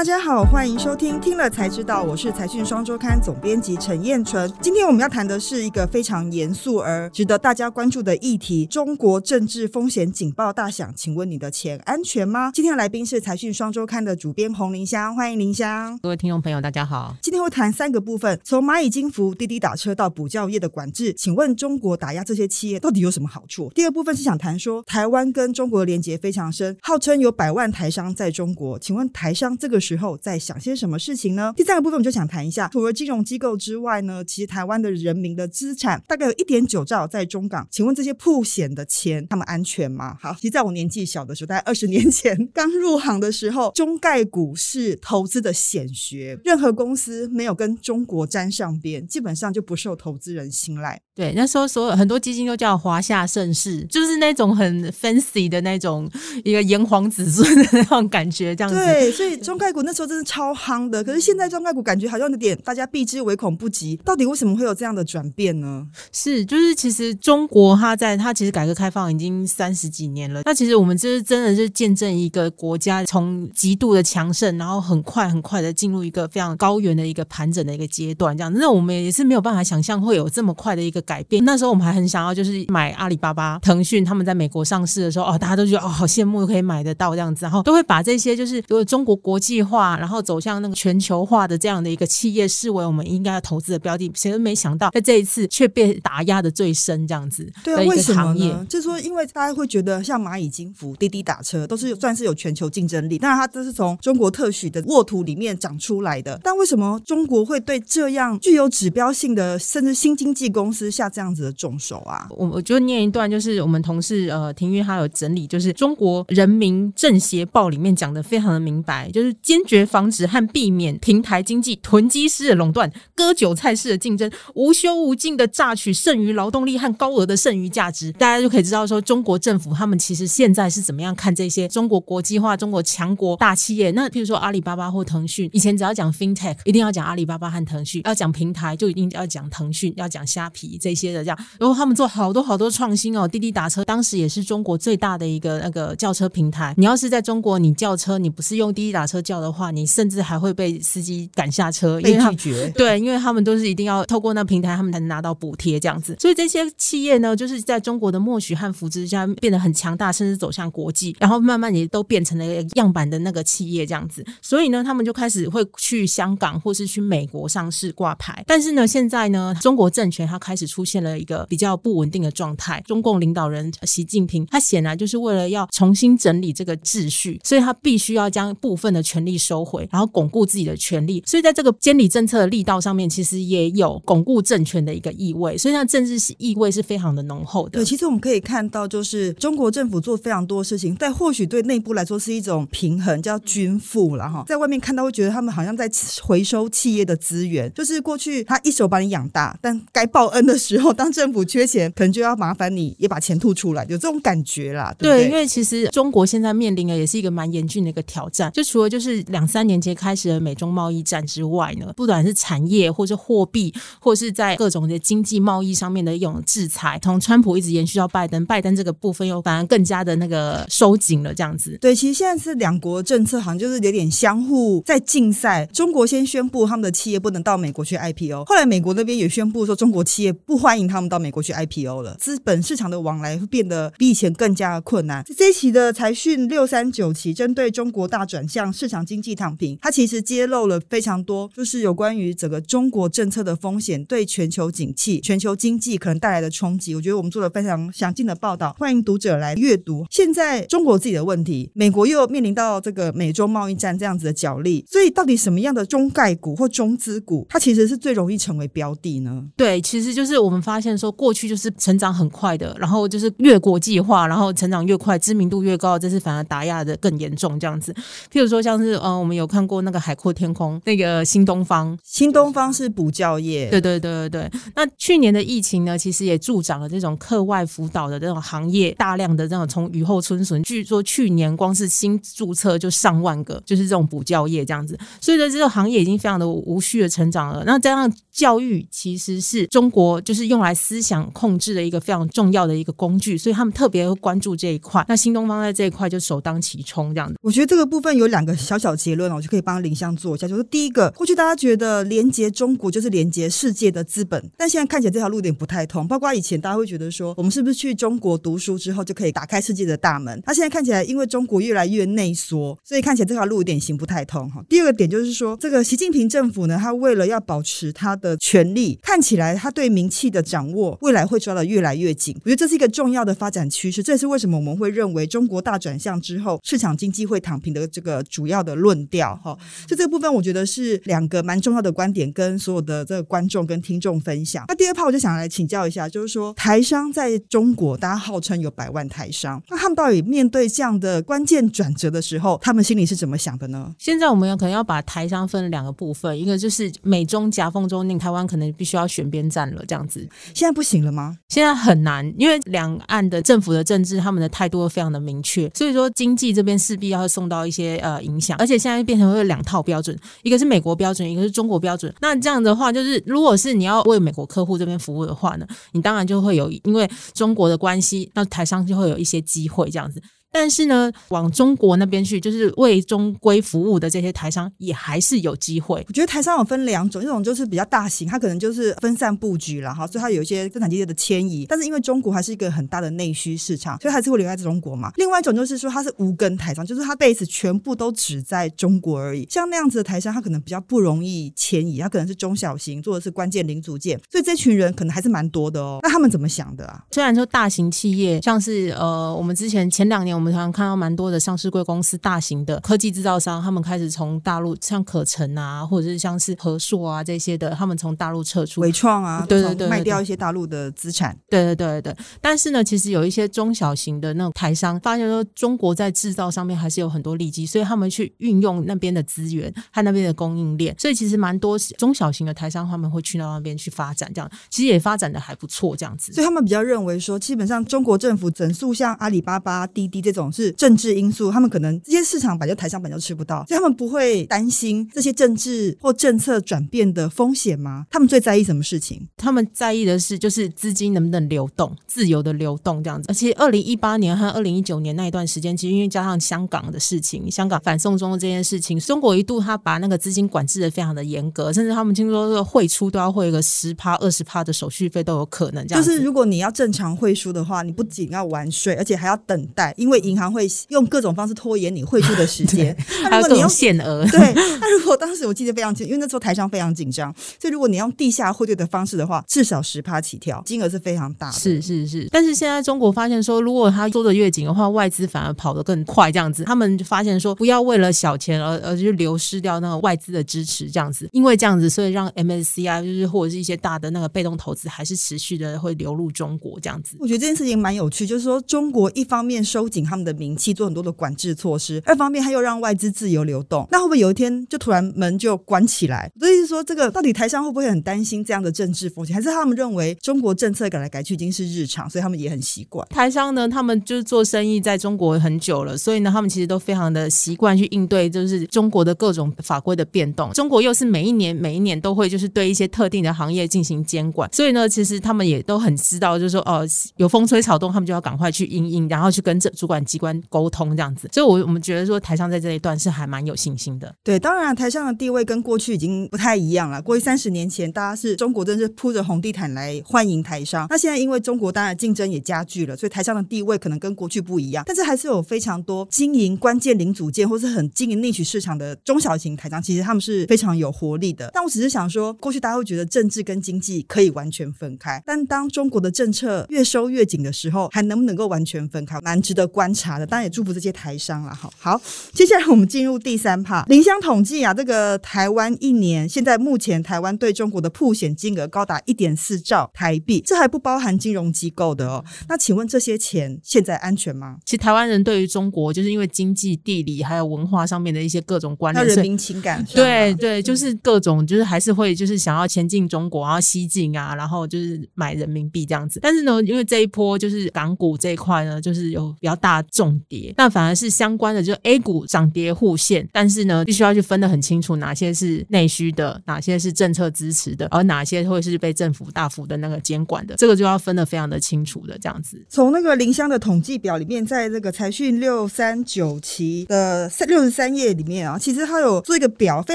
大家好，欢迎收听《听了才知道》，我是财讯双周刊总编辑陈彦纯。今天我们要谈的是一个非常严肃而值得大家关注的议题：中国政治风险警报大响，请问你的钱安全吗？今天的来宾是财讯双周刊的主编洪玲香，欢迎玲香。各位听众朋友，大家好。今天会谈三个部分，从蚂蚁金服、滴滴打车到补教业的管制，请问中国打压这些企业到底有什么好处？第二部分是想谈说台湾跟中国连结非常深，号称有百万台商在中国，请问台商这个时候在想些什么事情呢？第三个部分我们就想谈一下，除了金融机构之外呢，其实台湾的人民的资产大概有一点九兆在中港，请问这些曝险的钱，他们安全吗？好，其实在我年纪小的时候，大概二十年前刚入行的时候，中概股是投资的显学，任何公司没有跟中国沾上边，基本上就不受投资人信赖。对，那时候所有很多基金都叫华夏盛世，就是那种很 fancy 的那种一个炎黄子孙的那种感觉，这样子。对，所以中概股那时候真的超夯的。可是现在中概股感觉好像有点大家避之唯恐不及。到底为什么会有这样的转变呢？是，就是其实中国它在它其实改革开放已经三十几年了。那其实我们就是真的是见证一个国家从极度的强盛，然后很快很快的进入一个非常高原的一个盘整的一个阶段。这样，那我们也是没有办法想象会有这么快的一个。改变。那时候我们还很想要，就是买阿里巴巴、腾讯他们在美国上市的时候，哦，大家都觉得哦，好羡慕可以买得到这样子，然后都会把这些就是如果中国国际化，然后走向那个全球化的这样的一个企业视为我们应该要投资的标的。谁都没想到，在这一次却被打压的最深，这样子。对啊，为什么呢？就是说，因为大家会觉得像蚂蚁金服、滴滴打车都是算是有全球竞争力，当然它都是从中国特许的沃土里面长出来的。但为什么中国会对这样具有指标性的甚至新经济公司下这样子的重手啊！我我就念一段，就是我们同事呃庭玉他有整理，就是中国人民政协报里面讲的非常的明白，就是坚坚决防止和避免平台经济囤积式的垄断、割韭菜式的竞争、无休无尽的榨取剩余劳动力和高额的剩余价值。大家就可以知道说，中国政府他们其实现在是怎么样看这些中国国际化、中国强国大企业。那譬如说阿里巴巴或腾讯，以前只要讲 FinTech，一定要讲阿里巴巴和腾讯；要讲平台，就一定要讲腾讯；要讲虾皮这些的。这样，然后他们做好多好多创新哦。滴滴打车当时也是中国最大的一个那个叫车平台。你要是在中国你叫车，你不是用滴滴打车叫的话，你甚至还会被司机赶下车，被拒绝。对，因为他们都是一定要透过那平台，他们才能拿到补贴这样子。所以这些企业呢，就是在中国的默许和扶持下变得很强大，甚至走向国际，然后慢慢也都变成了样板的那个企业这样子。所以呢，他们就开始会去香港或是去美国上市挂牌。但是呢，现在呢，中国政权它开始出现了。一个比较不稳定的状态，中共领导人习近平，他显然就是为了要重新整理这个秩序，所以他必须要将部分的权力收回，然后巩固自己的权力。所以在这个监理政策的力道上面，其实也有巩固政权的一个意味。所以，那政治意味是非常的浓厚的。对，其实我们可以看到，就是中国政府做非常多的事情，但或许对内部来说是一种平衡，叫均富了哈。在外面看到会觉得他们好像在回收企业的资源，就是过去他一手把你养大，但该报恩的时候。当政府缺钱，可能就要麻烦你也把钱吐出来，有这种感觉啦。对，对，因为其实中国现在面临的也是一个蛮严峻的一个挑战。就除了就是两三年前开始的美中贸易战之外呢，不管是产业，或是货币，或是在各种的经济贸易上面的一种制裁，从川普一直延续到拜登，拜登这个部分又反而更加的那个收紧了，这样子。对，其实现在是两国政策好像就是有点相互在竞赛。中国先宣布他们的企业不能到美国去 IPO，后来美国那边也宣布说中国企业不欢迎。他们到美国去 IPO 了，资本市场的往来会变得比以前更加困难。这一期的财讯六三九期，针对中国大转向、市场经济躺平，它其实揭露了非常多，就是有关于整个中国政策的风险对全球景气、全球经济可能带来的冲击。我觉得我们做了非常详尽的报道，欢迎读者来阅读。现在中国自己的问题，美国又面临到这个美中贸易战这样子的角力，所以到底什么样的中概股或中资股，它其实是最容易成为标的呢？对，其实就是我们发。现说，过去就是成长很快的，然后就是越国际化，然后成长越快，知名度越高，这次反而打压的更严重，这样子。譬如说，像是呃，我们有看过那个海阔天空，那个新东方，新东方是补教业，对对对对对。那去年的疫情呢，其实也助长了这种课外辅导的这种行业，大量的这种从雨后春笋，据说去年光是新注册就上万个，就是这种补教业这样子。所以呢，这个行业已经非常的无序的成长了。那加上教育其实是中国就是用来思想控制的一个非常重要的一个工具，所以他们特别关注这一块。那新东方在这一块就首当其冲这样。我觉得这个部分有两个小小结论，我就可以帮林香做一下。就是第一个，过去大家觉得连接中国就是连接世界的资本，但现在看起来这条路有点不太通。包括以前大家会觉得说，我们是不是去中国读书之后就可以打开世界的大门？那现在看起来，因为中国越来越内缩，所以看起来这条路有点行不太通哈。第二个点就是说，这个习近平政府呢，他为了要保持他的的权利，看起来他对名气的掌握未来会抓得越来越紧。我觉得这是一个重要的发展趋势，这也是为什么我们会认为中国大转向之后，市场经济会躺平的这个主要的论调哈。就这个部分，我觉得是两个蛮重要的观点，跟所有的这个观众跟听众分享。那第二趴，我就想来请教一下，就是说台商在中国，大家号称有百万台商，那他们到底面对这样的关键转折的时候，他们心里是怎么想的呢？现在我们有可能要把台商分两个部分，一个就是美中夹缝中，令台湾可能必须要选边站了，这样子。现在不行了吗？现在很难，因为两岸的政府的政治，他们的态度都非常的明确，所以说经济这边势必要受到一些呃影响，而且现在变成会有两套标准，一个是美国标准，一个是中国标准。那这样的话，就是如果是你要为美国客户这边服务的话呢，你当然就会有因为中国的关系，那台商就会有一些机会这样子。但是呢，往中国那边去，就是为中规服务的这些台商，也还是有机会。我觉得台商有分两种，一种就是比较大型，它可能就是分散布局了哈，所以它有一些生产基地的迁移。但是因为中国还是一个很大的内需市场，所以还是会留在中国嘛。另外一种就是说，它是无根台商，就是它 base 全部都只在中国而已。像那样子的台商，它可能比较不容易迁移，它可能是中小型，做的是关键零组件，所以这群人可能还是蛮多的哦。那他们怎么想的啊？虽然说大型企业，像是呃，我们之前前两年。我们常常看到蛮多的上市贵公司，大型的科技制造商，他们开始从大陆，像可成啊，或者是像是和硕啊这些的，他们从大陆撤出，伟创啊，对对对，卖掉一些大陆的资产，对对对对。但是呢，其实有一些中小型的那种台商，发现说中国在制造上面还是有很多利基，所以他们去运用那边的资源和那边的供应链，所以其实蛮多中小型的台商他们会去到那边去发展，这样其实也发展的还不错，这样子。所以他们比较认为说，基本上中国政府整肃像阿里巴巴、滴滴这种是政治。因素，他们可能这些市场本就台商本就吃不到，所以他们不会担心这些政治或政策转变的风险吗？他们最在意什么事情？他们在意的是就是资金能不能流动，自由的流动这样子。而且二零一八年和二零一九年那一段时间，其实因为加上香港的事情，香港反送中的这件事情，中国一度他把那个资金管制的非常的严格，甚至他们听说这个汇出都要汇个十趴、二十趴的手续费都有可能。这样就是如果你要正常汇出的话，你不仅要完税，而且还要等待，因为银行会用。各种方式拖延你汇出的时间，那如果你用限额，对，那如果当时我记得非常清，因为那时候台商非常紧张，所以如果你用地下汇兑的方式的话，至少十趴起跳，金额是非常大的。是是是，但是现在中国发现说，如果他做的越紧的话，外资反而跑得更快，这样子，他们发现说，不要为了小钱而而去流失掉那个外资的支持，这样子，因为这样子，所以让 MSCI 就是或者是一些大的那个被动投资，还是持续的会流入中国这样子。我觉得这件事情蛮有趣，就是说中国一方面收紧他们的名气，做很多的管制措施，二方面他又让外资自由流动，那会不会有一天就突然门就关起来？所以说，这个到底台商会不会很担心这样的政治风险，还是他们认为中国政策改来改去已经是日常，所以他们也很习惯？台商呢，他们就是做生意在中国很久了，所以呢，他们其实都非常的习惯去应对，就是中国的各种法规的变动。中国又是每一年每一年都会就是对一些特定的行业进行监管，所以呢，其实他们也都很知道，就是说哦，有风吹草动，他们就要赶快去应应，然后去跟这主管机关沟通这样子。所以，我我们觉得说台商在这一段是还蛮有信心的。对，当然台商的地位跟过去已经不太一样了。过去三十年前，大家是中国真是铺着红地毯来欢迎台商。那现在因为中国当然竞争也加剧了，所以台商的地位可能跟过去不一样。但是还是有非常多经营关键零组件或是很经营内需市场的中小型台商，其实他们是非常有活力的。但我只是想说，过去大家会觉得政治跟经济可以完全分开，但当中国的政策越收越紧的时候，还能不能够完全分开，蛮值得关观察的。当然也祝福这些台商了。好，好，接下来我们进入第三趴。林香统计啊，这个台湾一年现在目前台湾对中国的普险金额高达一点四兆台币，这还不包含金融机构的哦。那请问这些钱现在安全吗？其实台湾人对于中国，就是因为经济、地理还有文化上面的一些各种关联，人民情感，对对，就是各种就是还是会就是想要前进中国，然后西进啊，然后就是买人民币这样子。但是呢，因为这一波就是港股这一块呢，就是有比较大大重跌，那反而是相关的，就 A 股涨跌互现，但是呢，必须要去分得很清楚，哪些是内需的，哪些是政策支持的，而哪些会是被政府大幅的那个监管的，这个就要分得非常的清楚的这样子。从那个林香的统计表里面，在这个财讯六三九期的六十三页里面啊，其实它有做一个表，非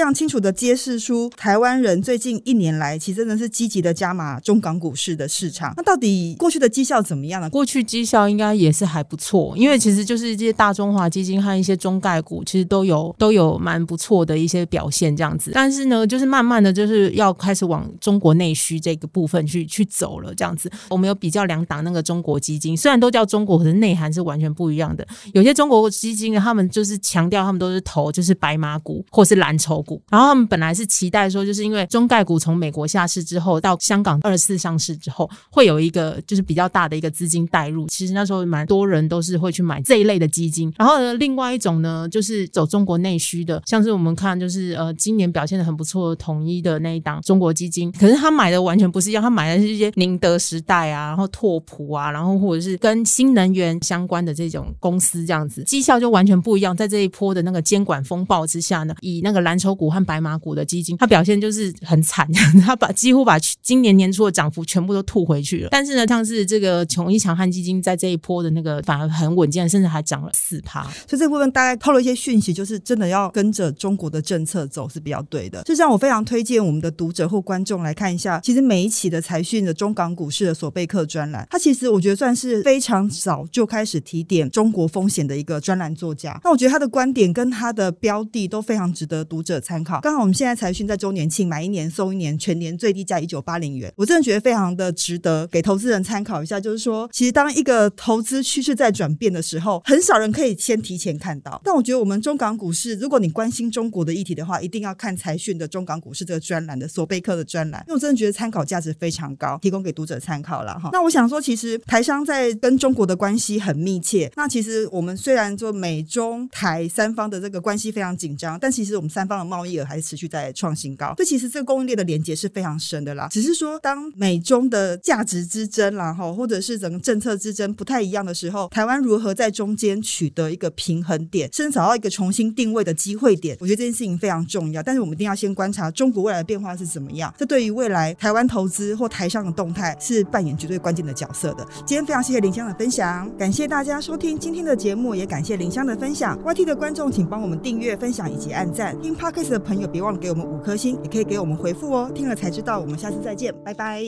常清楚的揭示出台湾人最近一年来，其实真的是积极的加码中港股市的市场。那到底过去的绩效怎么样呢？过去绩效应该也是还不错，因为因为其实就是这些大中华基金和一些中概股，其实都有都有蛮不错的一些表现这样子。但是呢，就是慢慢的就是要开始往中国内需这个部分去去走了这样子。我们有比较两档那个中国基金，虽然都叫中国，可是内涵是完全不一样的。有些中国基金呢他们就是强调他们都是投就是白马股或是蓝筹股，然后他们本来是期待说，就是因为中概股从美国下市之后到香港二次上市之后，会有一个就是比较大的一个资金带入。其实那时候蛮多人都是会去买这一类的基金。然后呢，另外一种呢，就是走中国内需的，像是我们看就是呃今年表现的很不错统一的那一档中国基金，可是他买的完全不是一样，他买的是一些宁德时代啊，然后拓普啊，然后或者是跟新能源相关的这种公司这样子，绩效就完全不一样。在这一波的那个监管风暴之下呢，以那个蓝筹股和白马股的基金，它表现就是很惨，它把几乎把今年年初的涨幅全部都吐回去了。但是呢，像是这个统一强悍基金在这一波的那个反而很稳健，甚至还涨了四趴。所以这部分大概透露一些讯息，就是真的要跟着中国的政策走是比较对的。就像，我非常推荐我们的读者或观众来看一下，其实每一期的财讯的中港股市的索贝克专栏，它其实我觉得算是非常早就开始提点中国风险的一个专栏作家。那我觉得他的观点跟他的标的都非常值得读者参考。刚好我们现在财讯在周年庆买一年送一年，全年最低价一九八零元，我真的觉得非常的值得给投资人参考一下。就是说，其实当一个投资趋势在转变的时候，很少人可以先提前看到。但我觉得我们中港股市，如果你关心中国的议题的话，一定要看财讯的中港股市这个专栏的索贝克的专栏，因为我真的觉得参考价值非常高，提供给读者参考了哈。那我想说，其实台商在跟中国的关系很密切。那其实我们虽然说美中台三方的这个关系非常紧张，但其实我们三方的贸易额还是持续在创新高。这其实这个供应链的连接是非常深的啦。只是说，当美中的价值之争啦，哈，或者是整个政策之争不太一样的时候，台湾如何和在中间取得一个平衡点，甚至找到一个重新定位的机会点，我觉得这件事情非常重要。但是我们一定要先观察中国未来的变化是怎么样，这对于未来台湾投资或台商的动态是扮演绝对关键的角色的。今天非常谢谢林香的分享，感谢大家收听今天的节目，也感谢林香的分享。YT 的观众请帮我们订阅、分享以及按赞。听 Podcast 的朋友别忘了给我们五颗星，也可以给我们回复哦。听了才知道，我们下次再见，拜拜。